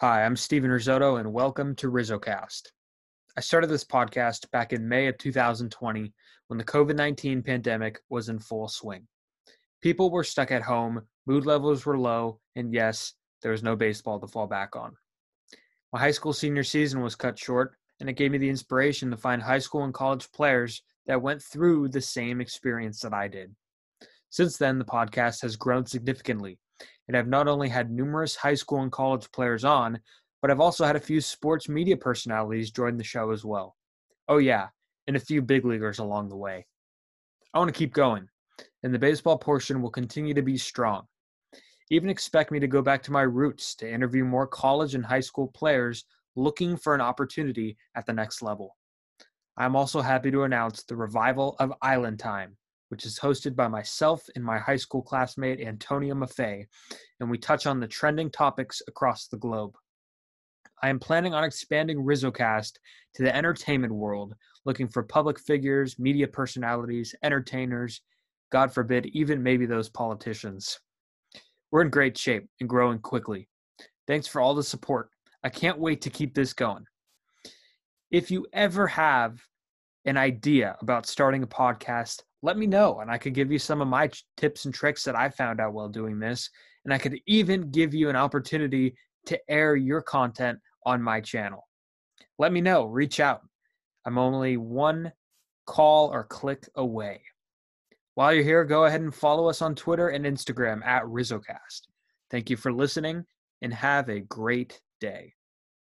Hi, I'm Steven Risotto, and welcome to RizzoCast. I started this podcast back in May of 2020 when the COVID 19 pandemic was in full swing. People were stuck at home, mood levels were low, and yes, there was no baseball to fall back on. My high school senior season was cut short, and it gave me the inspiration to find high school and college players that went through the same experience that I did. Since then, the podcast has grown significantly and I've not only had numerous high school and college players on, but I've also had a few sports media personalities join the show as well. Oh, yeah, and a few big leaguers along the way. I want to keep going, and the baseball portion will continue to be strong. Even expect me to go back to my roots to interview more college and high school players looking for an opportunity at the next level. I'm also happy to announce the revival of Island Time, which is hosted by myself and my high school classmate Antonia Maffei, and we touch on the trending topics across the globe. I am planning on expanding RizzoCast to the entertainment world, looking for public figures, media personalities, entertainers, God forbid, even maybe those politicians. We're in great shape and growing quickly. Thanks for all the support. I can't wait to keep this going. If you ever have an idea about starting a podcast, let me know and I could give you some of my tips and tricks that I found out while doing this. And I could even give you an opportunity to air your content on my channel. Let me know, reach out. I'm only one call or click away. While you're here, go ahead and follow us on Twitter and Instagram at RizzoCast. Thank you for listening and have a great day.